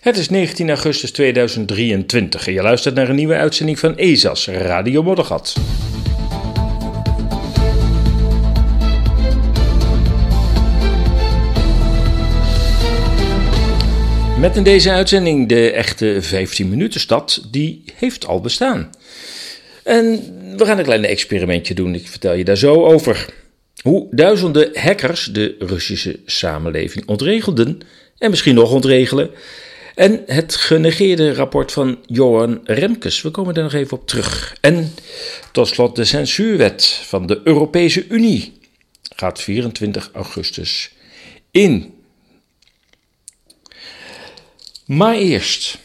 Het is 19 augustus 2023 en je luistert naar een nieuwe uitzending van ESAS Radio Moddergat. Met in deze uitzending de echte 15 minuten stad, die heeft al bestaan. En we gaan een klein experimentje doen, ik vertel je daar zo over. Hoe duizenden hackers de Russische samenleving ontregelden en misschien nog ontregelen. En het genegeerde rapport van Johan Remkes, we komen daar nog even op terug. En tot slot de censuurwet van de Europese Unie gaat 24 augustus in. Maar eerst.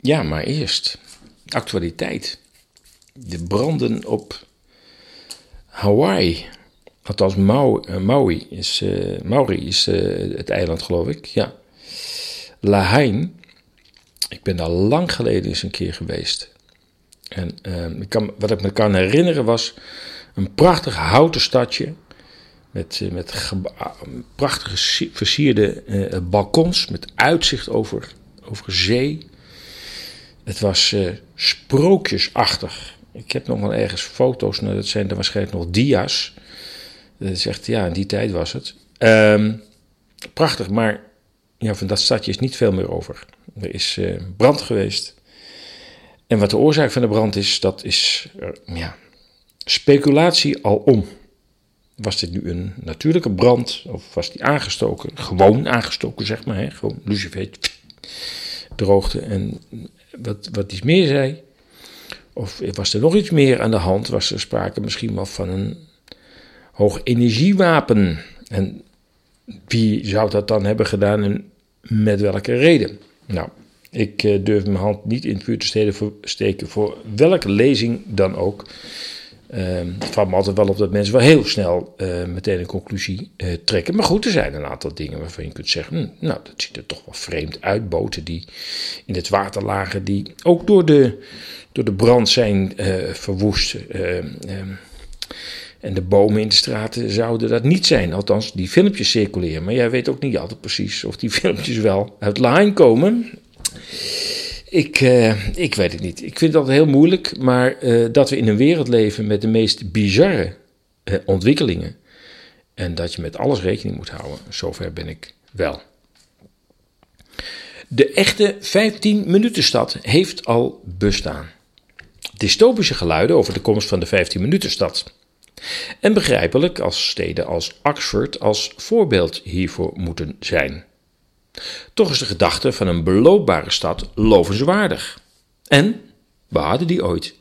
Ja, maar eerst. Actualiteit. De branden op Hawaii. Althans, Maui, Maui is, uh, Maui is uh, het eiland, geloof ik. Ja. Lahain. Ik ben daar lang geleden eens een keer geweest. En kan, wat ik me kan herinneren was een prachtig houten stadje. Met, met prachtige versierde balkons. Met uitzicht over, over zee. Het was sprookjesachtig. Ik heb nog wel ergens foto's, nou, dat zijn er waarschijnlijk nog dia's. Dat zegt, ja, in die tijd was het. Um, prachtig, maar ja, van dat stadje is niet veel meer over. Er is uh, brand geweest. En wat de oorzaak van de brand is, dat is ja, speculatie alom. Was dit nu een natuurlijke brand of was die aangestoken? Gewoon aangestoken, zeg maar. Hè? Gewoon lucifer, droogte. En wat, wat iets meer zei, of was er nog iets meer aan de hand? Was er sprake misschien wel van een hoog energiewapen? En wie zou dat dan hebben gedaan en met welke reden? Nou, ik uh, durf mijn hand niet in het vuur te steken voor welke lezing dan ook. Uh, het valt me altijd wel op dat mensen wel heel snel uh, meteen een conclusie uh, trekken. Maar goed, er zijn een aantal dingen waarvan je kunt zeggen: hm, Nou, dat ziet er toch wel vreemd uit. Boten die in het water lagen, die ook door de door de brand zijn verwoest. Uh, en de bomen in de straten zouden dat niet zijn. Althans, die filmpjes circuleren. Maar jij weet ook niet altijd precies of die filmpjes wel uit line komen. Ik, uh, ik weet het niet. Ik vind dat heel moeilijk. Maar dat we in een wereld leven met de meest bizarre ontwikkelingen. En dat je met alles rekening moet houden. Zover ben ik wel. De echte 15 minuten stad heeft al bestaan dystopische geluiden over de komst van de 15-minutenstad. En begrijpelijk als steden als Oxford als voorbeeld hiervoor moeten zijn. Toch is de gedachte van een beloopbare stad lovenswaardig. En we hadden die ooit.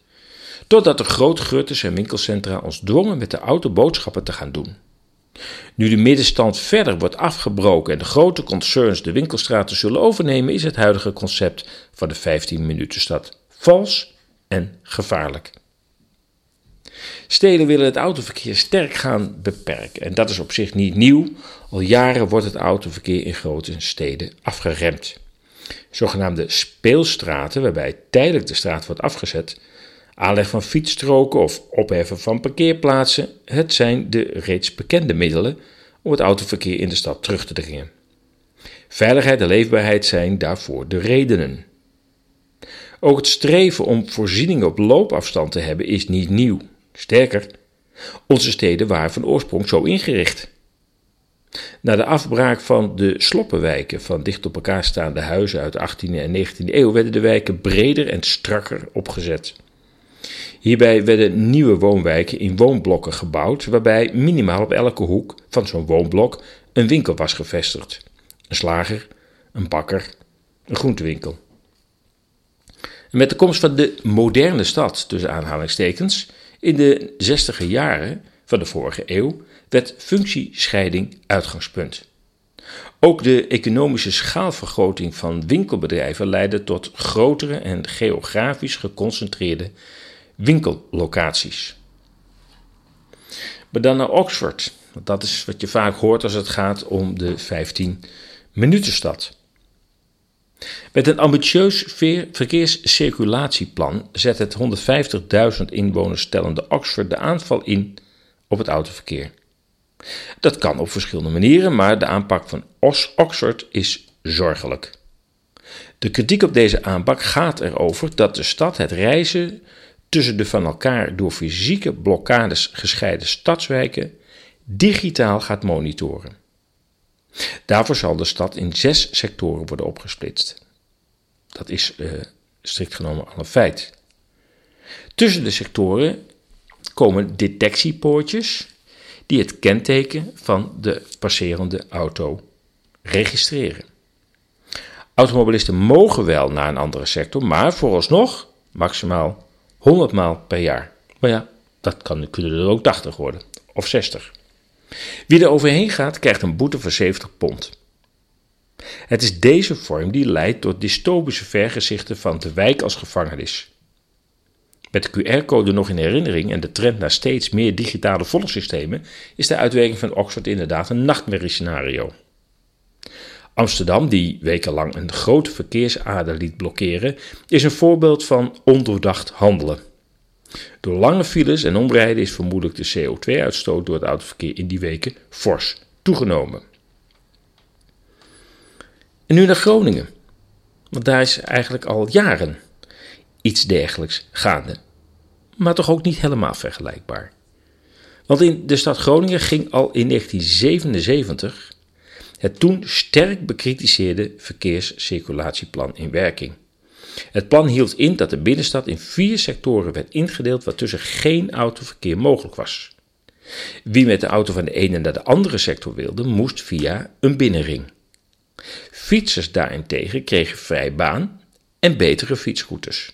Totdat de grote grutters en winkelcentra ons dwongen met de auto boodschappen te gaan doen. Nu de middenstand verder wordt afgebroken en de grote concerns de winkelstraten zullen overnemen, is het huidige concept van de 15-minutenstad vals en gevaarlijk. Steden willen het autoverkeer sterk gaan beperken en dat is op zich niet nieuw. Al jaren wordt het autoverkeer in grote steden afgeremd. Zogenaamde speelstraten, waarbij tijdelijk de straat wordt afgezet, aanleg van fietsstroken of opheffen van parkeerplaatsen, het zijn de reeds bekende middelen om het autoverkeer in de stad terug te dringen. Veiligheid en leefbaarheid zijn daarvoor de redenen. Ook het streven om voorzieningen op loopafstand te hebben is niet nieuw. Sterker, onze steden waren van oorsprong zo ingericht. Na de afbraak van de sloppenwijken van dicht op elkaar staande huizen uit de 18e en 19e eeuw werden de wijken breder en strakker opgezet. Hierbij werden nieuwe woonwijken in woonblokken gebouwd, waarbij minimaal op elke hoek van zo'n woonblok een winkel was gevestigd: een slager, een bakker, een groentewinkel. Met de komst van de moderne stad, tussen aanhalingstekens, in de zestiger jaren van de vorige eeuw, werd functiescheiding uitgangspunt. Ook de economische schaalvergroting van winkelbedrijven leidde tot grotere en geografisch geconcentreerde winkellocaties. Maar dan naar Oxford, want dat is wat je vaak hoort als het gaat om de 15-minutenstad. Met een ambitieus verkeerscirculatieplan zet het 150.000 inwoners stellende Oxford de aanval in op het autoverkeer. Dat kan op verschillende manieren, maar de aanpak van Oxford is zorgelijk. De kritiek op deze aanpak gaat erover dat de stad het reizen tussen de van elkaar door fysieke blokkades gescheiden stadswijken digitaal gaat monitoren. Daarvoor zal de stad in zes sectoren worden opgesplitst. Dat is uh, strikt genomen al een feit. Tussen de sectoren komen detectiepoortjes die het kenteken van de passerende auto registreren. Automobilisten mogen wel naar een andere sector, maar vooralsnog maximaal 100 maal per jaar. Maar ja, dat kan, kunnen er ook 80 worden of 60. Wie er overheen gaat, krijgt een boete van 70 pond. Het is deze vorm die leidt tot dystopische vergezichten van de wijk als gevangenis. Met de QR-code nog in herinnering en de trend naar steeds meer digitale volgsystemen is de uitwerking van Oxford inderdaad een nachtmerriescenario. Amsterdam, die wekenlang een grote verkeersader liet blokkeren, is een voorbeeld van ondoordacht handelen. Door lange files en omrijden is vermoedelijk de CO2-uitstoot door het autoverkeer in die weken fors toegenomen. En nu naar Groningen, want daar is eigenlijk al jaren iets dergelijks gaande, maar toch ook niet helemaal vergelijkbaar. Want in de stad Groningen ging al in 1977 het toen sterk bekritiseerde verkeerscirculatieplan in werking. Het plan hield in dat de binnenstad in vier sectoren werd ingedeeld waartussen geen autoverkeer mogelijk was. Wie met de auto van de ene naar de andere sector wilde, moest via een binnenring. Fietsers daarentegen kregen vrij baan en betere fietsroutes.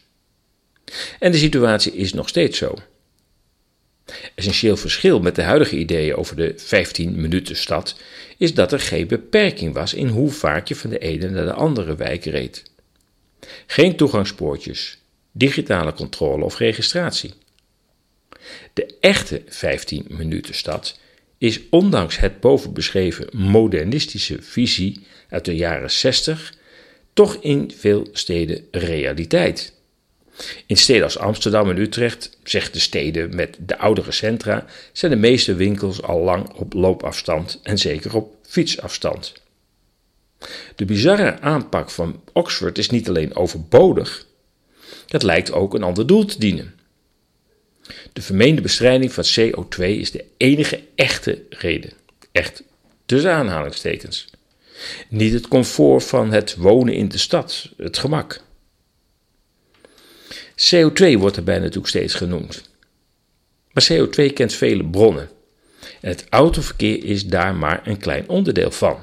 En de situatie is nog steeds zo. Essentieel verschil met de huidige ideeën over de 15 minuten stad is dat er geen beperking was in hoe vaak je van de ene naar de andere wijk reed. Geen toegangspoortjes, digitale controle of registratie. De echte 15 minuten stad is ondanks het bovenbeschreven modernistische visie uit de jaren 60 toch in veel steden realiteit. In steden als Amsterdam en Utrecht, zegt de steden met de oudere centra, zijn de meeste winkels al lang op loopafstand en zeker op fietsafstand. De bizarre aanpak van Oxford is niet alleen overbodig, het lijkt ook een ander doel te dienen. De vermeende bestrijding van CO2 is de enige echte reden. Echt tussen aanhalingstekens. Niet het comfort van het wonen in de stad, het gemak. CO2 wordt erbij natuurlijk steeds genoemd. Maar CO2 kent vele bronnen. En het autoverkeer is daar maar een klein onderdeel van.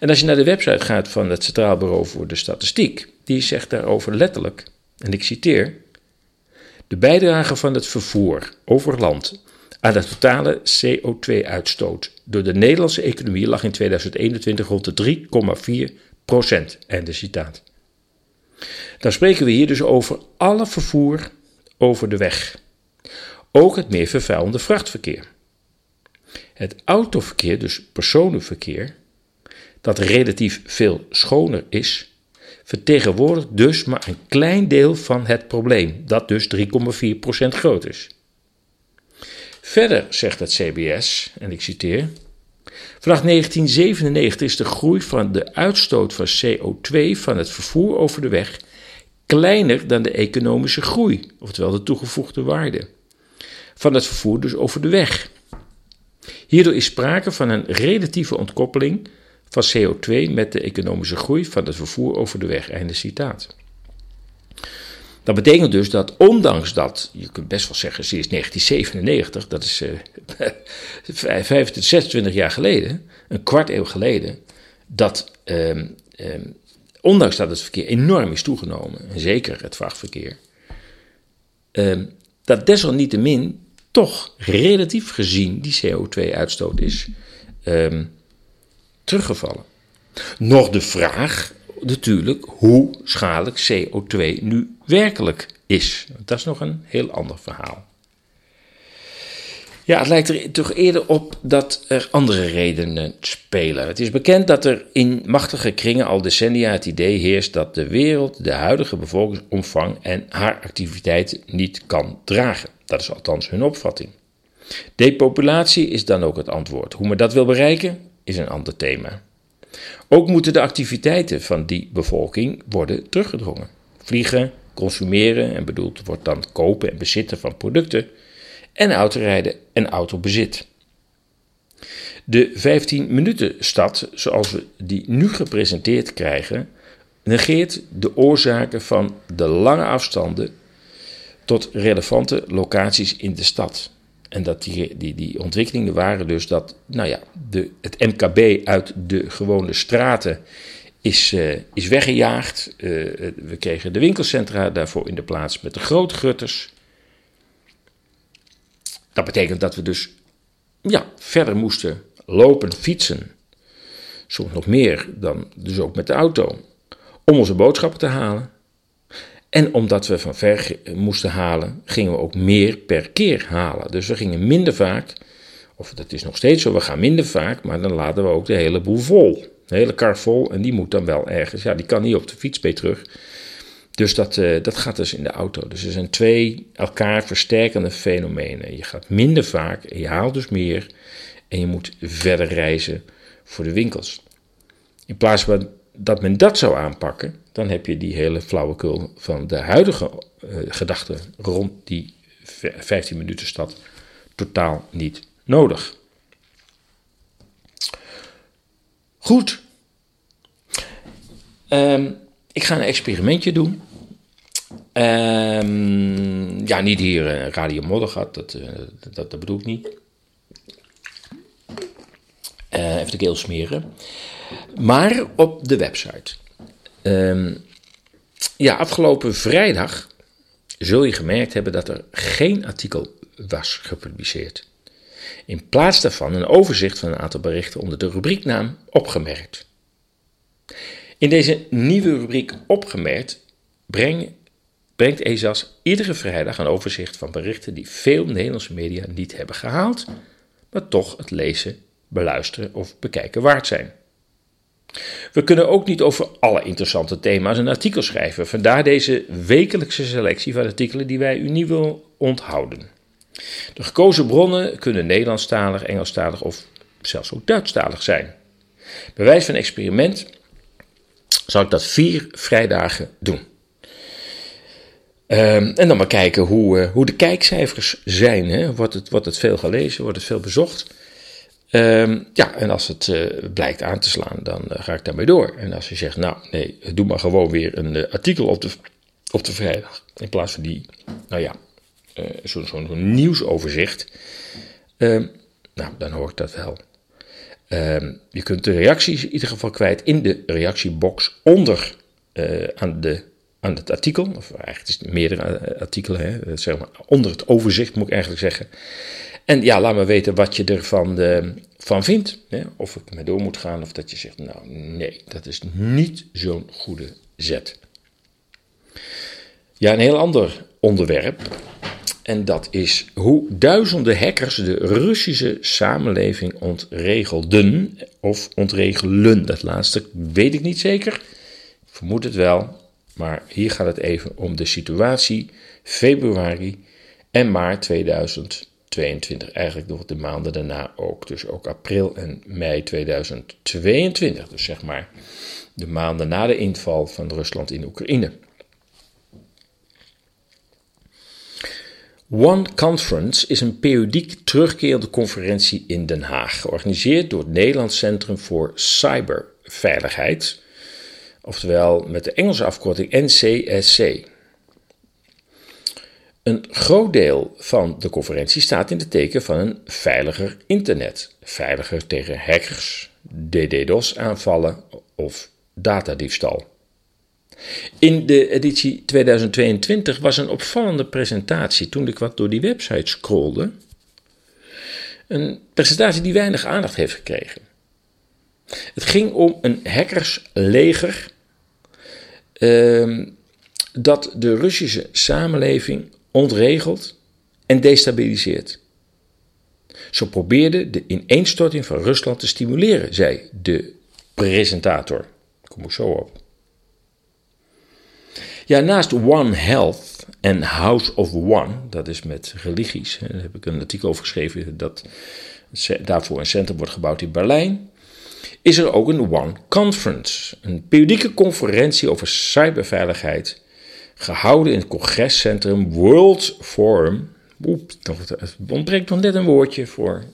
En als je naar de website gaat van het Centraal Bureau voor de Statistiek, die zegt daarover letterlijk, en ik citeer: De bijdrage van het vervoer over land aan de totale CO2-uitstoot door de Nederlandse economie lag in 2021 rond de 3,4 procent. Einde citaat. Dan spreken we hier dus over alle vervoer over de weg. Ook het meer vervuilende vrachtverkeer. Het autoverkeer, dus personenverkeer, dat relatief veel schoner is, vertegenwoordigt dus maar een klein deel van het probleem, dat dus 3,4% groot is. Verder zegt het CBS, en ik citeer: Vanaf 1997 is de groei van de uitstoot van CO2 van het vervoer over de weg kleiner dan de economische groei, oftewel de toegevoegde waarde, van het vervoer dus over de weg. Hierdoor is sprake van een relatieve ontkoppeling van CO2 met de economische groei van het vervoer over de weg. Einde citaat. Dat betekent dus dat ondanks dat, je kunt best wel zeggen, sinds 1997, dat is uh, 25, 26 jaar geleden, een kwart eeuw geleden, dat ehm, ehm, ondanks dat het verkeer enorm is toegenomen, en zeker het vrachtverkeer, ehm, dat desalniettemin toch relatief gezien die CO2-uitstoot is teruggevallen. Nog de vraag natuurlijk hoe schadelijk CO2 nu werkelijk is. Dat is nog een heel ander verhaal. Ja, het lijkt er toch eerder op dat er andere redenen spelen. Het is bekend dat er in machtige kringen al decennia het idee heerst dat de wereld de huidige bevolkingsomvang en haar activiteiten niet kan dragen. Dat is althans hun opvatting. Depopulatie is dan ook het antwoord. Hoe men dat wil bereiken, is een ander thema. Ook moeten de activiteiten van die bevolking worden teruggedrongen. Vliegen, consumeren, en bedoeld wordt dan kopen en bezitten van producten, en autorijden en autobezit. De 15 minuten stad, zoals we die nu gepresenteerd krijgen, negeert de oorzaken van de lange afstanden tot relevante locaties in de stad. En dat die, die, die ontwikkelingen waren dus dat nou ja, de, het MKB uit de gewone straten is, uh, is weggejaagd. Uh, we kregen de winkelcentra daarvoor in de plaats met de grote gutters. Dat betekent dat we dus ja, verder moesten lopen, fietsen. Soms nog meer dan dus ook met de auto. Om onze boodschappen te halen. En omdat we van ver moesten halen, gingen we ook meer per keer halen. Dus we gingen minder vaak, of dat is nog steeds zo, we gaan minder vaak, maar dan laden we ook de hele boel vol. De hele kar vol en die moet dan wel ergens, ja, die kan niet op de fiets mee terug. Dus dat, uh, dat gaat dus in de auto. Dus er zijn twee elkaar versterkende fenomenen. Je gaat minder vaak en je haalt dus meer en je moet verder reizen voor de winkels. In plaats van dat men dat zou aanpakken, dan heb je die hele flauwekul van de huidige uh, gedachte rond die 15 minuten stad totaal niet nodig. Goed. Um, ik ga een experimentje doen. Um, ja, niet hier uh, Radio Moddergat, dat, uh, dat, dat bedoel ik niet. Even de keel smeren. Maar op de website. Um, ja, afgelopen vrijdag zul je gemerkt hebben dat er geen artikel was gepubliceerd. In plaats daarvan een overzicht van een aantal berichten onder de rubrieknaam opgemerkt. In deze nieuwe rubriek opgemerkt breng, brengt ESAS iedere vrijdag een overzicht van berichten die veel Nederlandse media niet hebben gehaald, maar toch het lezen, beluisteren of bekijken waard zijn. We kunnen ook niet over alle interessante thema's een artikel schrijven, vandaar deze wekelijkse selectie van artikelen die wij u niet willen onthouden. De gekozen bronnen kunnen Nederlandstalig, Engelstalig of zelfs ook Duitsstalig zijn. Bij wijze van experiment zal ik dat vier vrijdagen doen. Um, en dan maar kijken hoe, uh, hoe de kijkcijfers zijn. Hè? Het, wordt het veel gelezen, wordt het veel bezocht? Um, ja, en als het uh, blijkt aan te slaan, dan uh, ga ik daarmee door. En als je zegt, nou nee, doe maar gewoon weer een artikel op de, op de vrijdag. In plaats van die, nou ja, zo'n zo, nieuwsoverzicht. Um, nou, dan hoor ik dat wel. Um, je kunt de reacties in ieder geval kwijt in de reactiebox onder aan, de, aan het artikel. Of eigenlijk is het meerdere artikelen, hè, zeg maar, onder het overzicht moet ik eigenlijk zeggen. En ja, laat me weten wat je ervan de, van vindt. Hè? Of ik mee door moet gaan of dat je zegt, nou nee, dat is niet zo'n goede zet. Ja, een heel ander onderwerp. En dat is hoe duizenden hackers de Russische samenleving ontregelden. Of ontregelen. Dat laatste weet ik niet zeker. Ik vermoed het wel. Maar hier gaat het even om de situatie februari en maart 2022. Eigenlijk nog de maanden daarna ook. Dus ook april en mei 2022. Dus zeg maar de maanden na de inval van Rusland in Oekraïne. One Conference is een periodiek terugkerende conferentie in Den Haag, georganiseerd door het Nederlands Centrum voor Cyberveiligheid, oftewel met de Engelse afkorting NCSC. Een groot deel van de conferentie staat in de teken van een veiliger internet, veiliger tegen hackers, DDoS-aanvallen of datadiefstal. In de editie 2022 was een opvallende presentatie toen ik wat door die website scrolde. Een presentatie die weinig aandacht heeft gekregen. Het ging om een hackersleger uh, dat de Russische samenleving ontregelt en destabiliseert. Zo probeerde de ineenstorting van Rusland te stimuleren, zei de presentator. Kom ik zo op. Ja, naast One Health en House of One, dat is met religies, daar heb ik een artikel over geschreven dat daarvoor een centrum wordt gebouwd in Berlijn. is er ook een One Conference, een periodieke conferentie over cyberveiligheid, gehouden in het congrescentrum World Forum. Oep, het ontbreekt nog net een woordje voor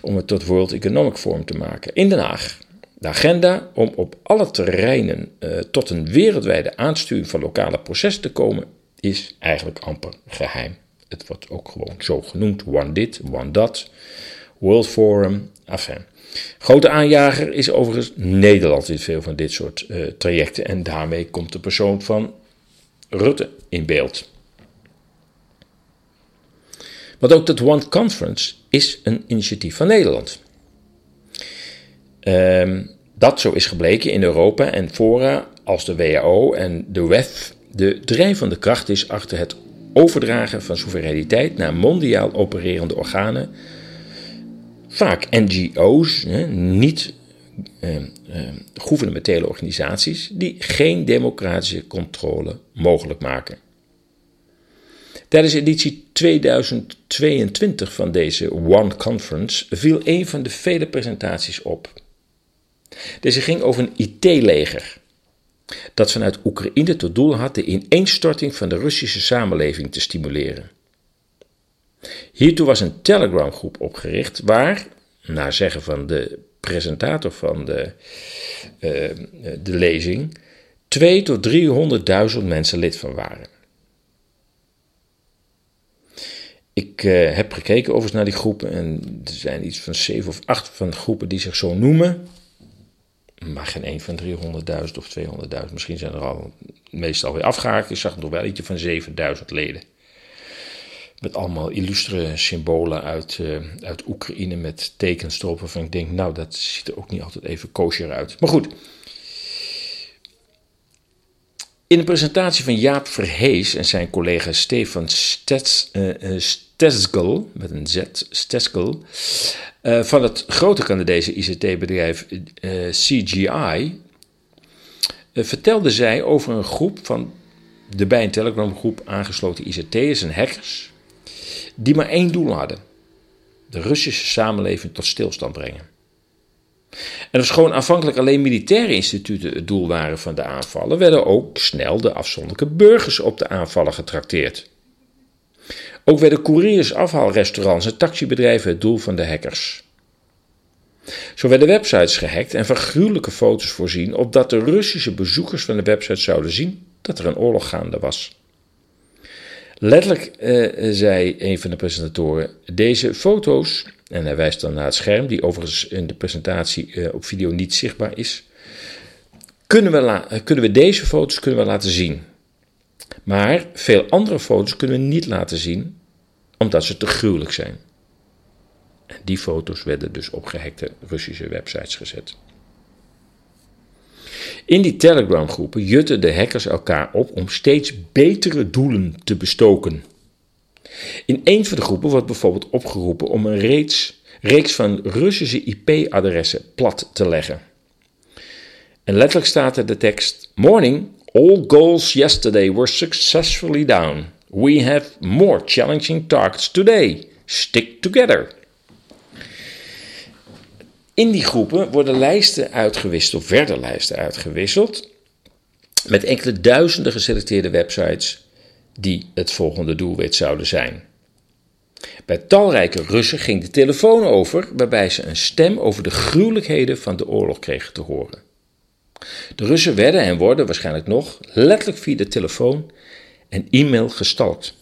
om het tot World Economic Forum te maken in Den Haag. De agenda om op alle terreinen uh, tot een wereldwijde aansturing van lokale processen te komen is eigenlijk amper geheim. Het wordt ook gewoon zo genoemd: One dit, One dat, World Forum, enfin. Grote aanjager is overigens Nederland in veel van dit soort uh, trajecten en daarmee komt de persoon van Rutte in beeld. Want ook dat One Conference is een initiatief van Nederland. Um, dat zo is gebleken in Europa en fora als de WHO en de WEF de drijvende kracht is achter het overdragen van soevereiniteit naar mondiaal opererende organen, vaak NGO's, niet eh, eh, organisaties, die geen democratische controle mogelijk maken. Tijdens editie 2022 van deze One Conference viel een van de vele presentaties op. Deze ging over een IT-leger dat vanuit Oekraïne tot doel had de ineenstorting van de Russische samenleving te stimuleren. Hiertoe was een Telegram-groep opgericht waar, naar zeggen van de presentator van de, uh, de lezing, 2 tot 300.000 mensen lid van waren. Ik uh, heb gekeken overigens naar die groepen en er zijn iets van 7 of 8 van groepen die zich zo noemen maar geen een van 300.000 of 200.000. Misschien zijn er al meestal weer afgehaakt. Ik zag nog wel eentje van 7000 leden. Met allemaal illustre symbolen uit, uh, uit Oekraïne met tekens erop. Ik denk, nou, dat ziet er ook niet altijd even kosher uit. Maar goed. In de presentatie van Jaap Verhees en zijn collega Stefan Stets, uh, Stesgel, met een Z, van het grote Canadese ICT-bedrijf eh, CGI, vertelde zij over een groep van de bij een Telegram-groep aangesloten ICT'ers en hackers, die maar één doel hadden: de Russische samenleving tot stilstand brengen. En als gewoon aanvankelijk alleen militaire instituten het doel waren van de aanvallen, werden ook snel de afzonderlijke burgers op de aanvallen getrakteerd. Ook werden couriers, afhaalrestaurants en taxibedrijven het doel van de hackers. Zo werden websites gehackt en van gruwelijke foto's voorzien, opdat de Russische bezoekers van de website zouden zien dat er een oorlog gaande was. Letterlijk eh, zei een van de presentatoren: Deze foto's, en hij wijst dan naar het scherm, die overigens in de presentatie eh, op video niet zichtbaar is, kunnen we, kunnen we deze foto's kunnen we laten zien. Maar veel andere foto's kunnen we niet laten zien, omdat ze te gruwelijk zijn. En die foto's werden dus op gehackte Russische websites gezet. In die Telegram-groepen jutten de hackers elkaar op om steeds betere doelen te bestoken. In een van de groepen wordt bijvoorbeeld opgeroepen om een reeks, reeks van Russische IP-adressen plat te leggen. En letterlijk staat er de tekst: Morning, All goals yesterday were successfully down. We have more challenging targets today. Stick together. In die groepen worden lijsten uitgewisseld, of werden lijsten uitgewisseld, met enkele duizenden geselecteerde websites die het volgende doelwit zouden zijn. Bij talrijke Russen ging de telefoon over, waarbij ze een stem over de gruwelijkheden van de oorlog kregen te horen. De Russen werden en worden waarschijnlijk nog letterlijk via de telefoon en e-mail gestalkt.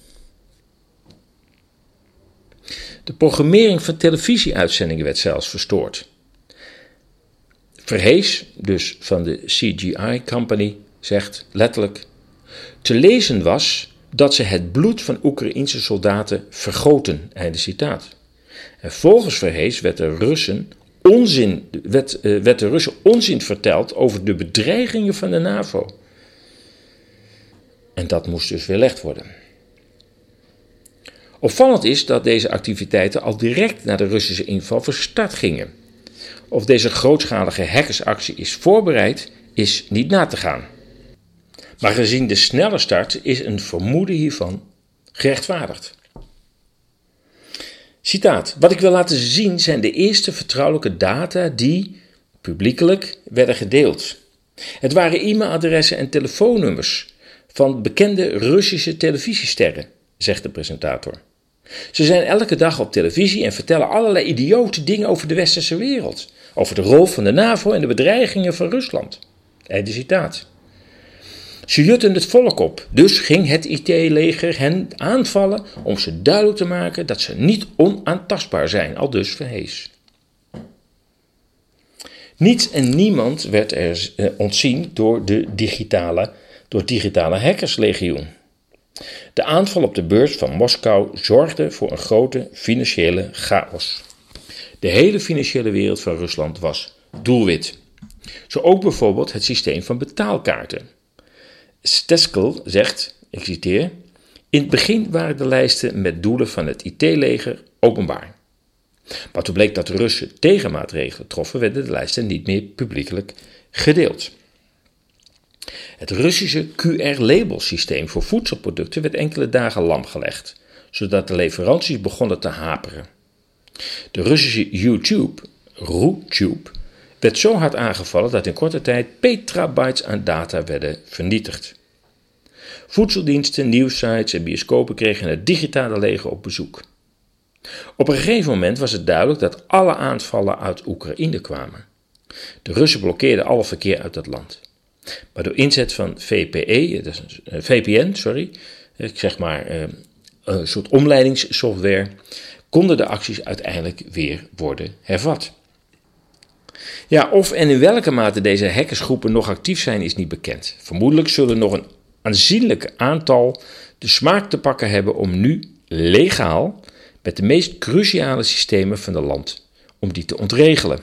De programmering van televisieuitzendingen werd zelfs verstoord. Verhees, dus van de CGI Company, zegt letterlijk: Te lezen was dat ze het bloed van Oekraïense soldaten vergoten. Einde citaat. En volgens Verhees werd de Russen onzin, werd, uh, werd de Russen onzin verteld over de bedreigingen van de NAVO. En dat moest dus weerlegd worden. Opvallend is dat deze activiteiten al direct na de Russische inval van start gingen. Of deze grootschalige hackersactie is voorbereid, is niet na te gaan. Maar gezien de snelle start is een vermoeden hiervan gerechtvaardigd. Citaat. Wat ik wil laten zien zijn de eerste vertrouwelijke data die, publiekelijk werden gedeeld. Het waren e-mailadressen en telefoonnummers van bekende Russische televisiesterren, zegt de presentator. Ze zijn elke dag op televisie en vertellen allerlei idiote dingen over de westerse wereld. Over de rol van de NAVO en de bedreigingen van Rusland. Einde citaat. Ze jutten het volk op, dus ging het IT-leger hen aanvallen om ze duidelijk te maken dat ze niet onaantastbaar zijn, al dus verhees. Niets en niemand werd er eh, ontzien door, de digitale, door digitale hackerslegioen. De aanval op de beurs van Moskou zorgde voor een grote financiële chaos. De hele financiële wereld van Rusland was doelwit. Zo ook bijvoorbeeld het systeem van betaalkaarten. Steskel zegt, ik citeer, in het begin waren de lijsten met doelen van het IT-leger openbaar. Maar toen bleek dat de Russen tegenmaatregelen troffen, werden de lijsten niet meer publiekelijk gedeeld. Het Russische QR-labelsysteem voor voedselproducten werd enkele dagen lam gelegd, zodat de leveranties begonnen te haperen. De Russische YouTube, RuTube, werd zo hard aangevallen dat in korte tijd petabytes aan data werden vernietigd. Voedseldiensten, nieuwsites en bioscopen kregen het digitale leger op bezoek. Op een gegeven moment was het duidelijk dat alle aanvallen uit Oekraïne kwamen. De Russen blokkeerden alle verkeer uit dat land. Maar door inzet van VPE, VPN, sorry, ik zeg maar eh, een soort omleidingssoftware, konden de acties uiteindelijk weer worden hervat. Ja, of en in welke mate deze hackersgroepen nog actief zijn, is niet bekend. Vermoedelijk zullen nog een aanzienlijk aantal de smaak te pakken hebben om nu legaal met de meest cruciale systemen van het land om die te ontregelen.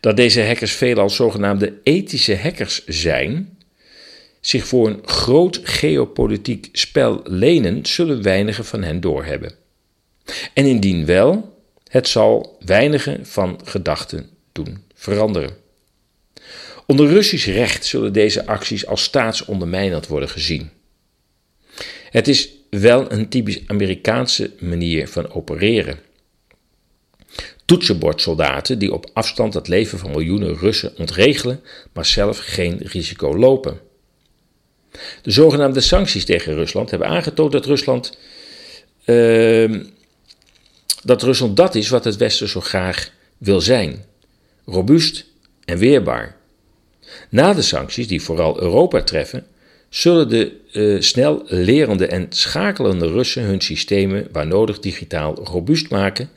Dat deze hackers veelal zogenaamde ethische hackers zijn, zich voor een groot geopolitiek spel lenen, zullen weinigen van hen doorhebben. En indien wel, het zal weinigen van gedachten doen veranderen. Onder Russisch recht zullen deze acties als staatsondermijnend worden gezien. Het is wel een typisch Amerikaanse manier van opereren. Toetsenbordsoldaten die op afstand het leven van miljoenen Russen ontregelen, maar zelf geen risico lopen. De zogenaamde sancties tegen Rusland hebben aangetoond dat Rusland, uh, dat Rusland dat is wat het Westen zo graag wil zijn: robuust en weerbaar. Na de sancties, die vooral Europa treffen, zullen de uh, snel lerende en schakelende Russen hun systemen waar nodig digitaal robuust maken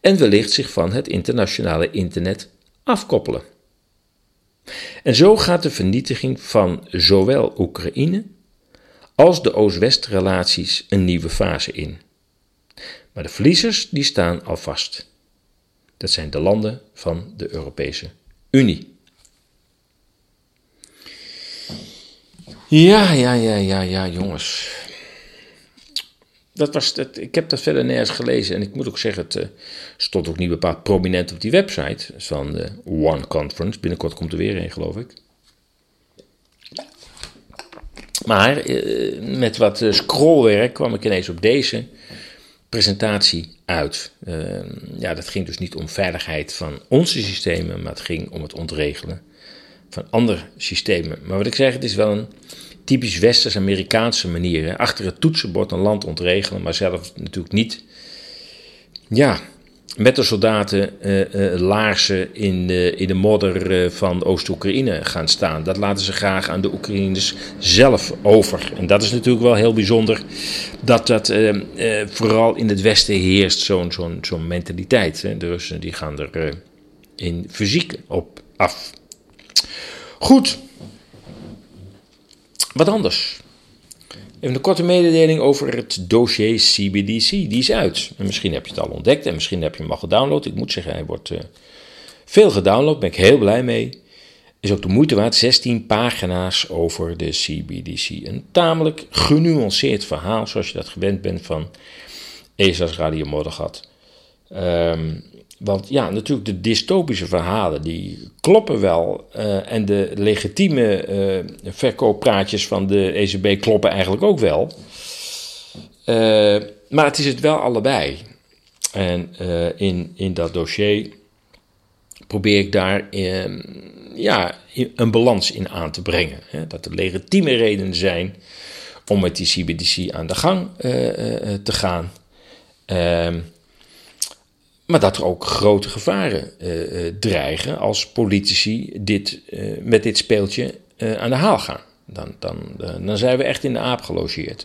en wellicht zich van het internationale internet afkoppelen. En zo gaat de vernietiging van zowel Oekraïne als de Oost-West relaties een nieuwe fase in. Maar de verliezers die staan al vast. Dat zijn de landen van de Europese Unie. Ja, ja, ja, ja, ja, jongens. Dat was ik heb dat verder nergens gelezen. En ik moet ook zeggen, het uh, stond ook niet bepaald prominent op die website van de One Conference. Binnenkort komt er weer een, geloof ik. Maar uh, met wat scrollwerk kwam ik ineens op deze presentatie uit. ja, dat ging dus niet om veiligheid van onze systemen, maar het ging om het ontregelen van andere systemen. Maar wat ik zeg, het is wel een typisch westers-Amerikaanse manier. Achter het toetsenbord een land ontregelen, maar zelf natuurlijk niet. Ja, met de soldaten uh, uh, laarzen in de, in de modder uh, van Oost-Oekraïne gaan staan. Dat laten ze graag aan de Oekraïners zelf over. En dat is natuurlijk wel heel bijzonder dat dat vooral in het Westen heerst, zo'n zo'n zo'n mentaliteit. De Russen die gaan er in fysiek op af. Goed, wat anders. Even een korte mededeling over het dossier CBDC. Die is uit. En misschien heb je het al ontdekt en misschien heb je hem al gedownload. Ik moet zeggen, hij wordt uh, veel gedownload. Daar ben ik heel blij mee. Is ook de moeite waard. 16 pagina's over de CBDC. Een tamelijk genuanceerd verhaal, zoals je dat gewend bent van ESA's Radio Moddergat. Um, want ja, natuurlijk de dystopische verhalen, die kloppen wel. Uh, en de legitieme uh, verkooppraatjes van de ECB kloppen eigenlijk ook wel. Uh, maar het is het wel allebei. En in, in dat dossier probeer ik daar ehm, ja, een balans in aan te brengen. Hè? Dat er legitieme redenen zijn om met die CBDC aan de gang te gaan. Ehm, maar dat er ook grote gevaren dreigen als politici dit, met dit speeltje aan de haal gaan. Dan, dan, dan zijn we echt in de aap gelogeerd.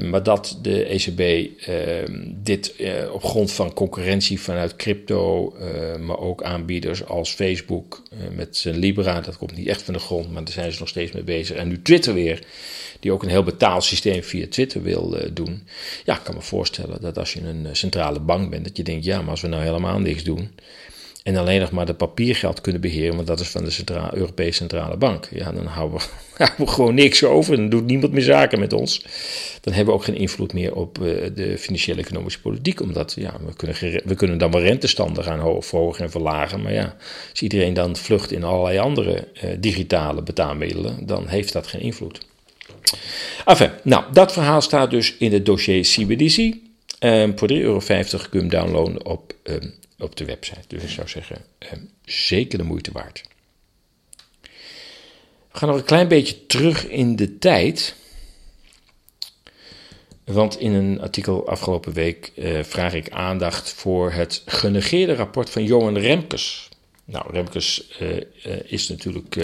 Maar dat de ECB dit op grond van concurrentie vanuit crypto, maar ook aanbieders als Facebook met zijn Libra, dat komt niet echt van de grond, maar daar zijn ze nog steeds mee bezig. En nu Twitter weer, die ook een heel betaalsysteem via Twitter wil doen. Ja, ik kan me voorstellen dat als je een centrale bank bent, dat je denkt, ja, maar als we nou helemaal niks doen, en alleen nog maar de papiergeld kunnen beheren, want dat is van de Centraal, Europese Centrale Bank. Ja, dan houden we, gewoon niks over. Dan doet niemand meer zaken met ons. Dan hebben we ook geen invloed meer op uh, de financiële economische politiek. Omdat ja, we, kunnen, we kunnen dan wel rentestanden gaan verhogen en verlagen. Maar ja, als iedereen dan vlucht in allerlei andere digitale betaalmiddelen, dan heeft dat geen invloed. Enfin, nou, dat verhaal staat dus in het dossier CBDC. Um, ehm, voor 3,50 euro kun je hem downloaden op um, op de website. Dus ik zou zeggen, eh, zeker de moeite waard. We gaan nog een klein beetje terug in de tijd. Want in een artikel afgelopen week eh, vraag ik aandacht voor het genegeerde rapport van Johan Remkes. Nou, Remkes eh, eh is natuurlijk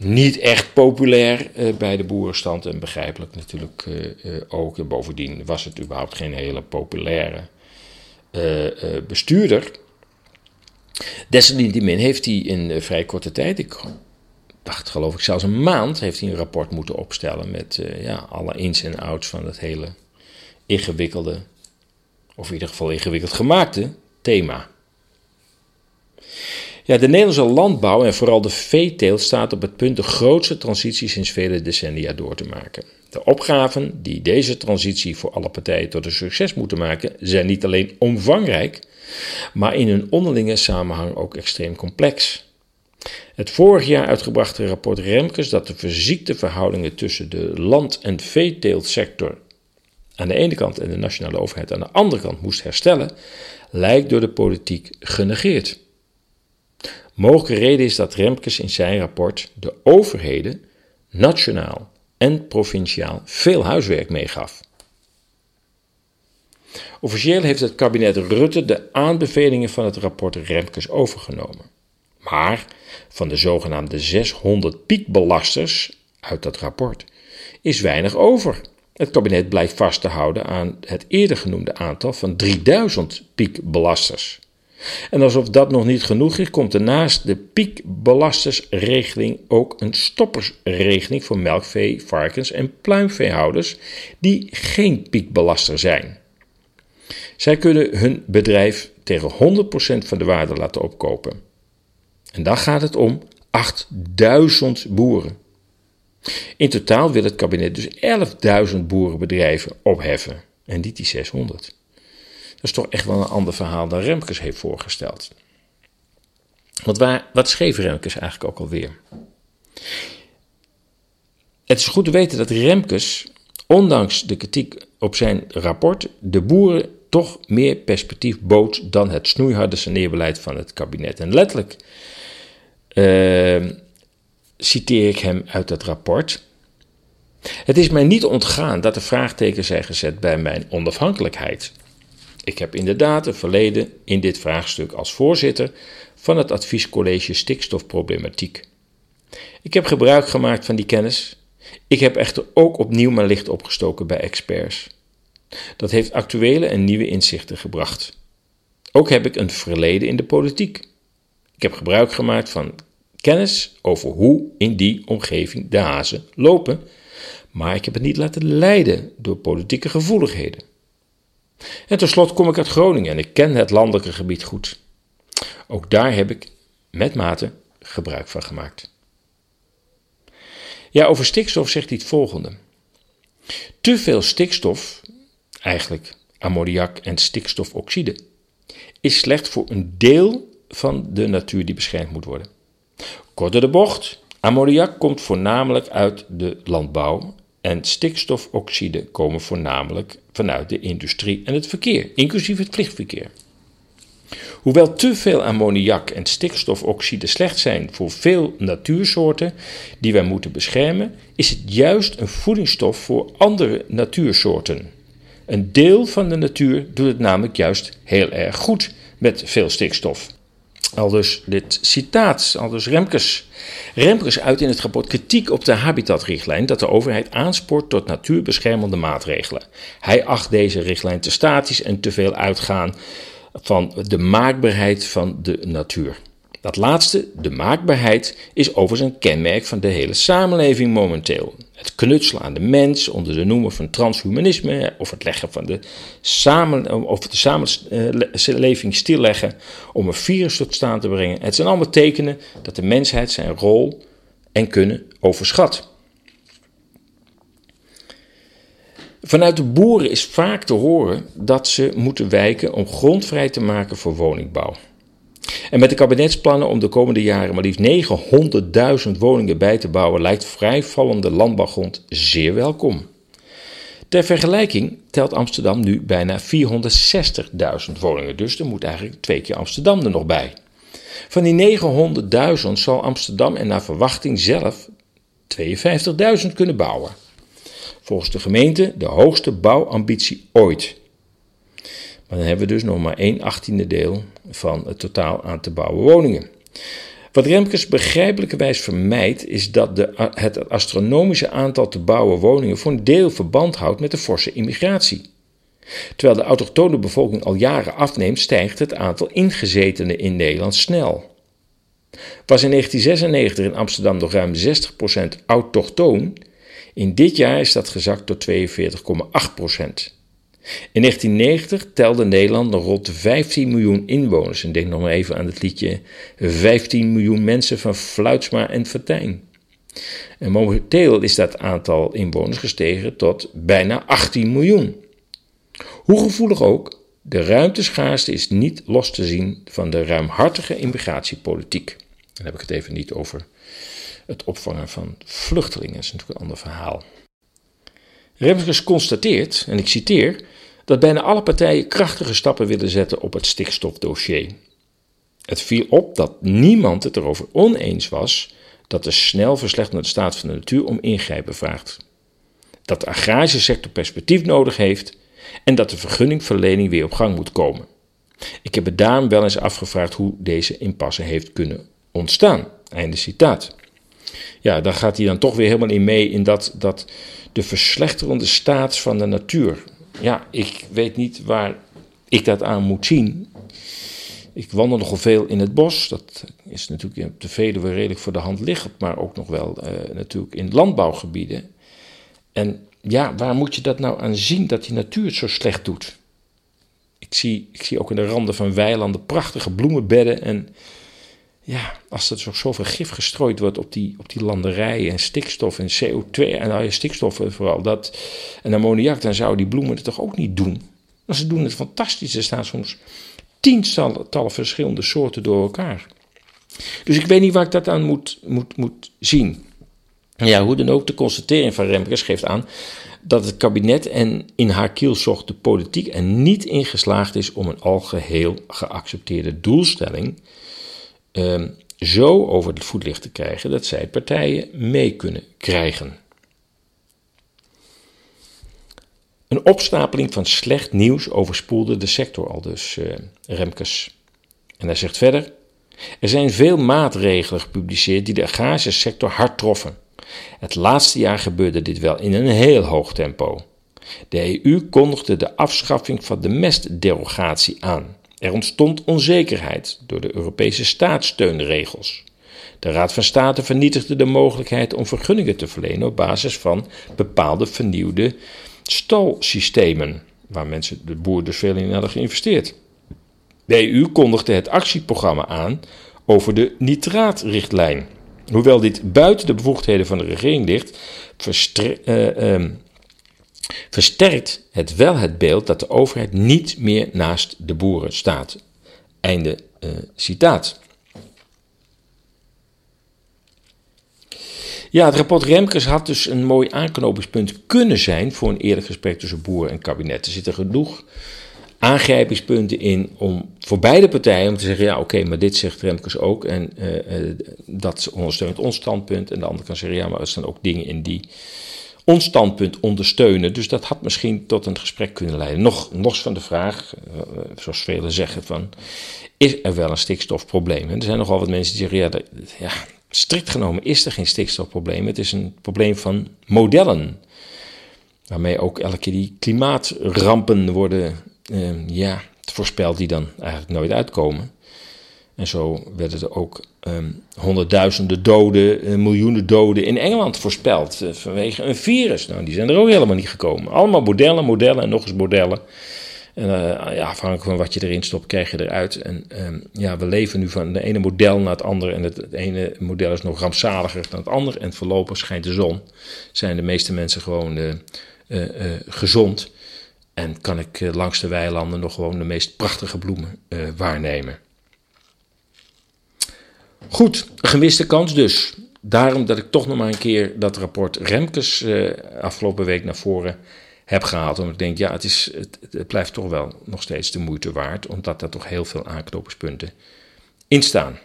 niet echt populair eh, bij de boerenstand en begrijpelijk natuurlijk ook. En bovendien was het überhaupt geen hele populaire eh, eh, bestuurder. Desalniettemin heeft hij in vrij korte tijd, ik dacht geloof ik zelfs een maand, heeft hij een rapport moeten opstellen met ja, alle ins en outs van het hele ingewikkelde, of in ieder geval ingewikkeld gemaakte thema. Ja, de Nederlandse landbouw en vooral de veeteelt staat op het punt de grootste transitie sinds vele decennia door te maken. De opgaven die deze transitie voor alle partijen tot een succes moeten maken, zijn niet alleen omvangrijk, maar in hun onderlinge samenhang ook extreem complex. Het vorig jaar uitgebrachte rapport Remkes dat de verziekte verhoudingen tussen de land- en veeteeltsector aan de ene kant en de nationale overheid aan de andere kant moest herstellen, lijkt door de politiek genegeerd. Mogelijke reden is dat Remkes in zijn rapport de overheden, nationaal en provinciaal, veel huiswerk meegaf. Officieel heeft het kabinet Rutte de aanbevelingen van het rapport Remkes overgenomen. Maar van de zogenaamde 600 piekbelasters uit dat rapport is weinig over. Het kabinet blijft vast te houden aan het eerder genoemde aantal van 3000 piekbelasters. En alsof dat nog niet genoeg is, komt er naast de piekbelastersregeling ook een stoppersregeling voor melkvee, varkens en pluimveehouders die geen piekbelaster zijn. Zij kunnen hun bedrijf tegen 100% van de waarde laten opkopen. En dan gaat het om 8000 boeren. In totaal wil het kabinet dus 11.000 boerenbedrijven opheffen en niet die 600. Dat is toch echt wel een ander verhaal dan Remkes heeft voorgesteld. Want waar, wat schreef Remkes eigenlijk ook alweer? Het is goed te weten dat Remkes, ondanks de kritiek op zijn rapport, de boeren toch meer perspectief bood dan het snoeiharde saneerbeleid van het kabinet. En letterlijk uh, citeer ik hem uit dat rapport. Het is mij niet ontgaan dat er vraagtekens zijn gezet bij mijn onafhankelijkheid. Ik heb inderdaad een verleden in dit vraagstuk als voorzitter van het adviescollege stikstofproblematiek. Ik heb gebruik gemaakt van die kennis. Ik heb echter ook opnieuw mijn licht opgestoken bij experts. Dat heeft actuele en nieuwe inzichten gebracht. Ook heb ik een verleden in de politiek. Ik heb gebruik gemaakt van kennis over hoe in die omgeving de hazen lopen, maar ik heb het niet laten leiden door politieke gevoeligheden. En tenslotte kom ik uit Groningen en ik ken het landelijke gebied goed. Ook daar heb ik met mate gebruik van gemaakt. Ja, over stikstof zegt hij het volgende. Te veel stikstof, eigenlijk ammoniak en stikstofoxide, is slecht voor een deel van de natuur die beschermd moet worden. Kort de bocht, ammoniak komt voornamelijk uit de landbouw en stikstofoxide komen voornamelijk vanuit de industrie en het verkeer, inclusief het vliegverkeer. Hoewel te veel ammoniak en stikstofoxide slecht zijn voor veel natuursoorten die wij moeten beschermen, is het juist een voedingsstof voor andere natuursoorten. Een deel van de natuur doet het namelijk juist heel erg goed met veel stikstof. Al dus dit citaat, al dus Remkes. Remkes uit in het rapport kritiek op de habitatrichtlijn dat de overheid aanspoort tot natuurbeschermende maatregelen. Hij acht deze richtlijn te statisch en te veel uitgaan van de maakbaarheid van de natuur. Dat laatste, de maakbaarheid, is overigens een kenmerk van de hele samenleving momenteel. Het knutselen aan de mens onder de noemer van transhumanisme of het leggen van de, samen, of de samenleving stilleggen om een virus tot staan te brengen. Het zijn allemaal tekenen dat de mensheid zijn rol en kunnen overschat. Vanuit de boeren is vaak te horen dat ze moeten wijken om grond vrij te maken voor woningbouw. En met de kabinetsplannen om de komende jaren maar liefst 900.000 woningen bij te bouwen lijkt vrijvallende landbouwgrond zeer welkom. Ter vergelijking telt Amsterdam nu bijna 460.000 woningen, dus er moet eigenlijk twee keer Amsterdam er nog bij. Van die 900.000 zal Amsterdam en naar verwachting zelf 52.000 kunnen bouwen. Volgens de gemeente de hoogste bouwambitie ooit. Dan hebben we dus nog maar 1 achttiende deel van het totaal aan te bouwen woningen. Wat Remkes begrijpelijkerwijs vermijdt, is dat de, het astronomische aantal te bouwen woningen voor een deel verband houdt met de forse immigratie. Terwijl de autochtone bevolking al jaren afneemt, stijgt het aantal ingezetenen in Nederland snel. Was in 1996 in Amsterdam nog ruim 60% autochtoon, in dit jaar is dat gezakt tot 42,8%. In 1990 telde Nederland nog rond de 15 miljoen inwoners. En denk nog maar even aan het liedje 15 miljoen mensen van Fluitsma en Vertijn. En momenteel is dat aantal inwoners gestegen tot bijna 18 miljoen. Hoe gevoelig ook, de ruimteschaarste is niet los te zien van de ruimhartige immigratiepolitiek. Dan heb ik het even niet over het opvangen van vluchtelingen, dat is natuurlijk een ander verhaal. Remkes constateert, en ik citeer, dat bijna alle partijen krachtige stappen willen zetten op het stikstofdossier. Het viel op dat niemand het erover oneens was dat de snel verslechterende staat van de natuur om ingrijpen vraagt. Dat de agrarische sector perspectief nodig heeft en dat de vergunningverlening weer op gang moet komen. Ik heb het daarom wel eens afgevraagd hoe deze impasse heeft kunnen ontstaan. Einde citaat. Ja, daar gaat hij dan toch weer helemaal in mee in dat, dat de verslechterende staat van de natuur. Ja, ik weet niet waar ik dat aan moet zien. Ik wandel nogal veel in het bos. Dat is natuurlijk op de Veluwe redelijk voor de hand liggend, maar ook nog wel uh, natuurlijk in landbouwgebieden. En ja, waar moet je dat nou aan zien dat die natuur het zo slecht doet? Ik zie, ik zie ook in de randen van weilanden prachtige bloemenbedden en ja, als er zo, zoveel gif gestrooid wordt op die, op die landerijen en stikstof en CO2 en nou ja, stikstof vooral dat, en ammoniak, dan zouden die bloemen het toch ook niet doen. Maar ze doen het fantastisch. Er staan soms tientallen verschillende soorten door elkaar. Dus ik weet niet waar ik dat aan moet, moet, moet zien. Ja, hoe dan ook, de constatering van Remkes geeft aan dat het kabinet en in haar kielzocht de politiek er niet in geslaagd is om een algeheel geaccepteerde doelstelling Ehm, zo over het voetlicht te krijgen dat zij partijen mee kunnen krijgen. Een opstapeling van slecht nieuws overspoelde de sector al dus, uh, Remkes. En hij zegt verder: Er zijn veel maatregelen gepubliceerd die de agrarische sector hard troffen. Het laatste jaar gebeurde dit wel in een heel hoog tempo. De EU kondigde de afschaffing van de mestderogatie aan. Er ontstond onzekerheid door de Europese staatssteunregels. De Raad van State vernietigde de mogelijkheid om vergunningen te verlenen op basis van bepaalde vernieuwde stalsystemen, waar mensen, de boer dus veel in hadden geïnvesteerd. De EU kondigde het actieprogramma aan over de nitraatrichtlijn. Hoewel dit buiten de bevoegdheden van de regering ligt, uh, uh, versterkt het wel het beeld dat de overheid niet meer naast de boeren staat. Einde uh, citaat. Ja, het rapport Remkes had dus een mooi aanknopingspunt kunnen zijn voor een eerlijk gesprek tussen boeren en kabinet. Er zitten genoeg aangrijpingspunten in om voor beide partijen om te zeggen: ja, oké, maar dit zegt Remkes ook en uh, dat ondersteunt ons standpunt. En de andere kan zeggen: ja, maar er staan ook dingen in die ons standpunt ondersteunen. Dus dat had misschien tot een gesprek kunnen leiden. Nog los van de vraag, uh, zoals velen zeggen, van is er wel een stikstofprobleem? En er zijn nogal wat mensen die zeggen: ja, strikt genomen is er geen stikstofprobleem. Het is een probleem van modellen. Waarmee ook elke keer die klimaatrampen worden uh, ja, voorspeld die dan eigenlijk nooit uitkomen. En zo werden er ook um, honderdduizenden doden, uh, miljoenen doden in Engeland voorspeld uh, vanwege een virus. Nou, die zijn er ook helemaal niet gekomen. Allemaal modellen, modellen en nog eens modellen. En uh, ja, afhankelijk van wat je erin stopt, krijg je eruit. En um, ja, we leven nu van de ene model naar het andere. En het, ene model is nog rampzaliger dan het andere. En voorlopig schijnt de zon. Zijn de meeste mensen gewoon gezond. En kan ik eh, langs de weilanden nog gewoon de meest prachtige bloemen waarnemen. Goed, gemiste kans dus. Daarom dat ik toch nog maar een keer dat rapport Remkes uh, afgelopen week naar voren heb gehaald. Omdat ik denk, ja, het, is, het, blijft toch wel nog steeds de moeite waard. Omdat er toch heel veel aanknopingspunten in staan.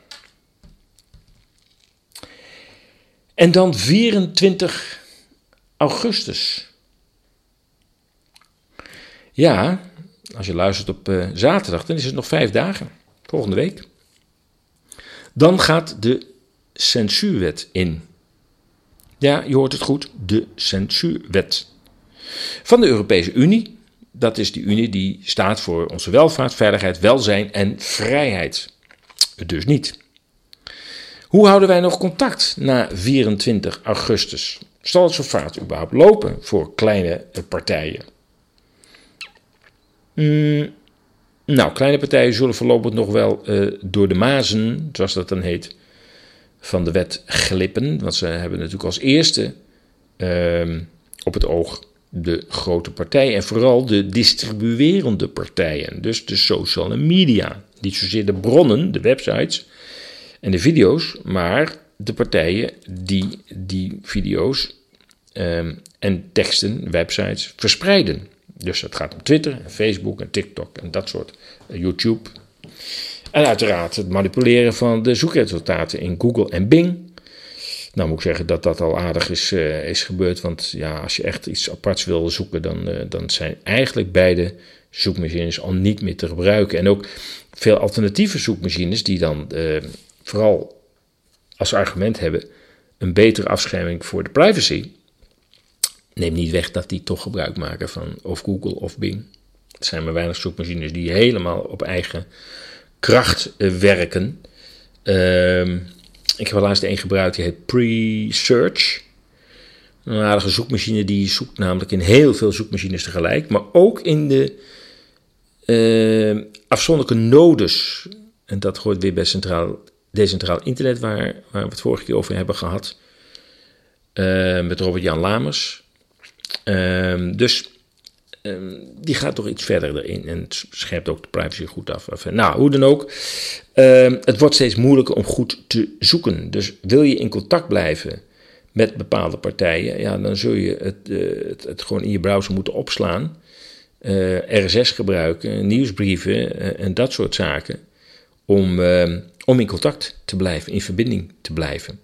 En dan 24 augustus. Ja, als je luistert op uh, zaterdag, dan is het nog vijf dagen. Volgende week. Dan gaat de censuurwet in. Ja, je hoort het goed, de censuurwet. Van de Europese Unie. Dat is die Unie die staat voor onze welvaart, veiligheid, welzijn en vrijheid. Dus niet. Hoe houden wij nog contact na 24 augustus? Zal het zo überhaupt lopen voor kleine partijen? Mm, nou, kleine partijen zullen voorlopig nog wel uh, door de mazen, zoals dat dan heet, van de wet glippen. Want ze hebben natuurlijk als eerste uh, op het oog de grote partijen en vooral de distribuerende partijen. Dus de social media. Niet zozeer de bronnen, de websites en de video's, maar de partijen die die video's uh, en teksten, websites verspreiden. Dus dat gaat om Twitter, en Facebook en TikTok en dat soort, uh, YouTube. En uiteraard het manipuleren van de zoekresultaten in Google en Bing. Nou moet ik zeggen dat dat al aardig is, uh, is gebeurd. Want ja, als je echt iets aparts wil zoeken, dan, uh, dan zijn eigenlijk beide zoekmachines al niet meer te gebruiken. En ook veel alternatieve zoekmachines die dan vooral als argument hebben een betere afscherming voor de privacy neem niet weg dat die toch gebruik maken van of Google of Bing. Het zijn maar weinig zoekmachines die helemaal op eigen kracht uh, werken. Uh, ik heb al laatst een gebruikt, die heet Pre-Search. Een aardige zoekmachine die zoekt namelijk in heel veel zoekmachines tegelijk, maar ook in de uh, afzonderlijke nodes. En dat hoort weer bij centraal, decentraal internet, waar, waar we het vorige keer over hebben gehad. Uh, met Robert-Jan Lamers. Um, dus um, die gaat toch iets verder erin en scherpt ook de privacy goed af. Nou, hoe dan ook. Um, het wordt steeds moeilijker om goed te zoeken. Dus wil je in contact blijven met bepaalde partijen, ja, dan zul je het, uh, het, gewoon in je browser moeten opslaan. Uh, RSS gebruiken, nieuwsbrieven uh, en dat soort zaken. Om, om in contact te blijven, in verbinding te blijven.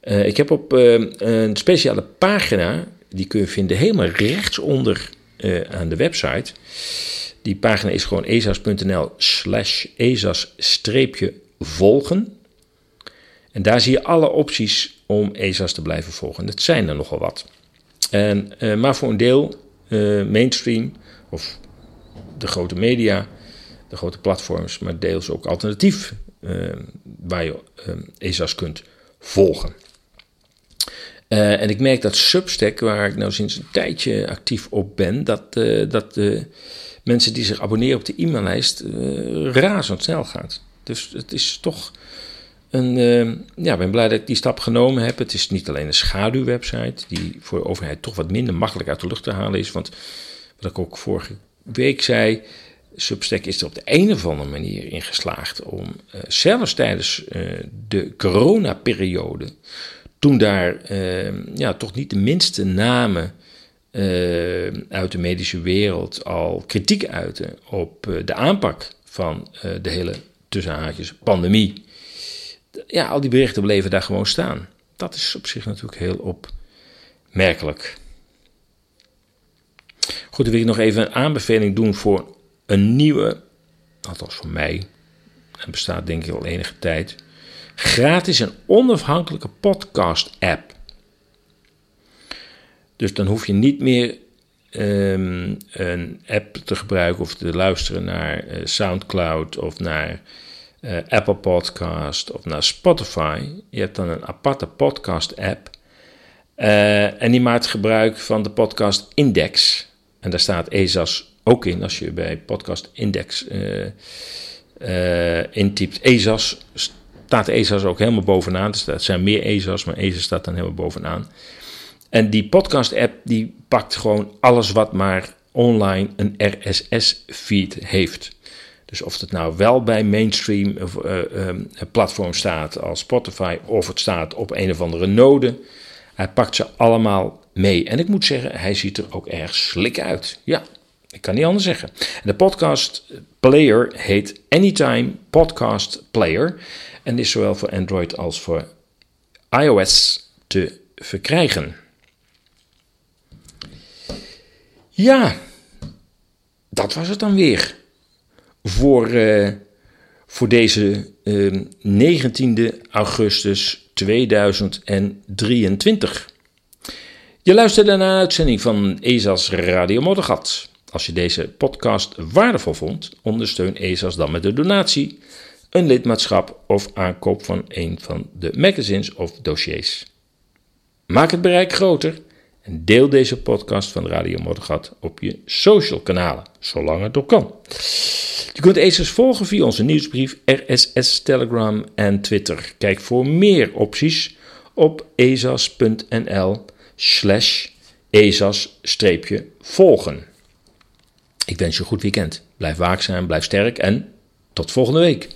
ik heb op een speciale pagina die kun je vinden helemaal rechtsonder uh, aan de website. Die pagina is gewoon ezas.nl slash ezas-volgen. En daar zie je alle opties om ESA's te blijven volgen. Dat zijn er nogal wat. En, uh, maar voor een deel, uh, mainstream of de grote media, de grote platforms, maar deels ook alternatief waar je ESA's kunt volgen. Uh, en ik merk dat Substack, waar ik nou sinds een tijdje actief op ben, dat, uh, dat de mensen die zich abonneren op de e-maillijst razendsnel gaat. Dus het is toch een. ja, ik ben blij dat ik die stap genomen heb. Het is niet alleen een schaduwwebsite, die voor de overheid toch wat minder makkelijk uit de lucht te halen is. Want wat ik ook vorige week zei. Substack is er op de een of andere manier in geslaagd om zelfs tijdens de coronaperiode toen daar uh, ja, toch niet de minste namen eh, uit de medische wereld al kritiek uiten op eh, de aanpak van eh, de hele tussenhaakjes pandemie. Ja, al die berichten bleven daar gewoon staan. Dat is op zich natuurlijk heel opmerkelijk. Goed, dan wil ik nog even een aanbeveling doen voor een nieuwe, althans voor mij, en bestaat denk ik al enige tijd, gratis en onafhankelijke podcast-app. Dus dan hoef je niet meer um, een app te gebruiken of te luisteren naar uh, SoundCloud of naar uh, Apple Podcast of naar Spotify. Je hebt dan een aparte podcast-app. Uh, en die maakt gebruik van de podcast Index. En daar staat ESAS ook in als je bij Podcast Index intypt. ESAS staat ESAS ook helemaal bovenaan. Er zijn meer ESAS, maar ESAS staat dan helemaal bovenaan. En die podcast-app die pakt gewoon alles wat maar online een RSS-feed heeft. Dus of het nou wel bij mainstream uh, platform staat als Spotify of het staat op een of andere node, hij pakt ze allemaal mee. En ik moet zeggen, hij ziet er ook erg slik uit. Ja, ik kan niet anders zeggen. de podcast player heet Anytime Podcast Player en is zowel voor Android als voor iOS te verkrijgen. Ja, dat was het dan weer voor, uh, voor deze uh, ehm, 19 augustus 2023. Je luisterde naar een uitzending van ESA's Radio Moddergat. Als je deze podcast waardevol vond, ondersteun ESA's dan met een donatie, een lidmaatschap of aankoop van een van de magazines of dossiers. Maak het bereik groter en deel deze podcast van Radio Moddergat op je social kanalen, zolang het ook kan. Je kunt ESAS volgen via onze nieuwsbrief, RSS, Telegram en Twitter. Kijk voor meer opties op ezas.nl slash ezas-volgen. Ik wens je een goed weekend. Blijf waakzaam, blijf sterk en tot volgende week.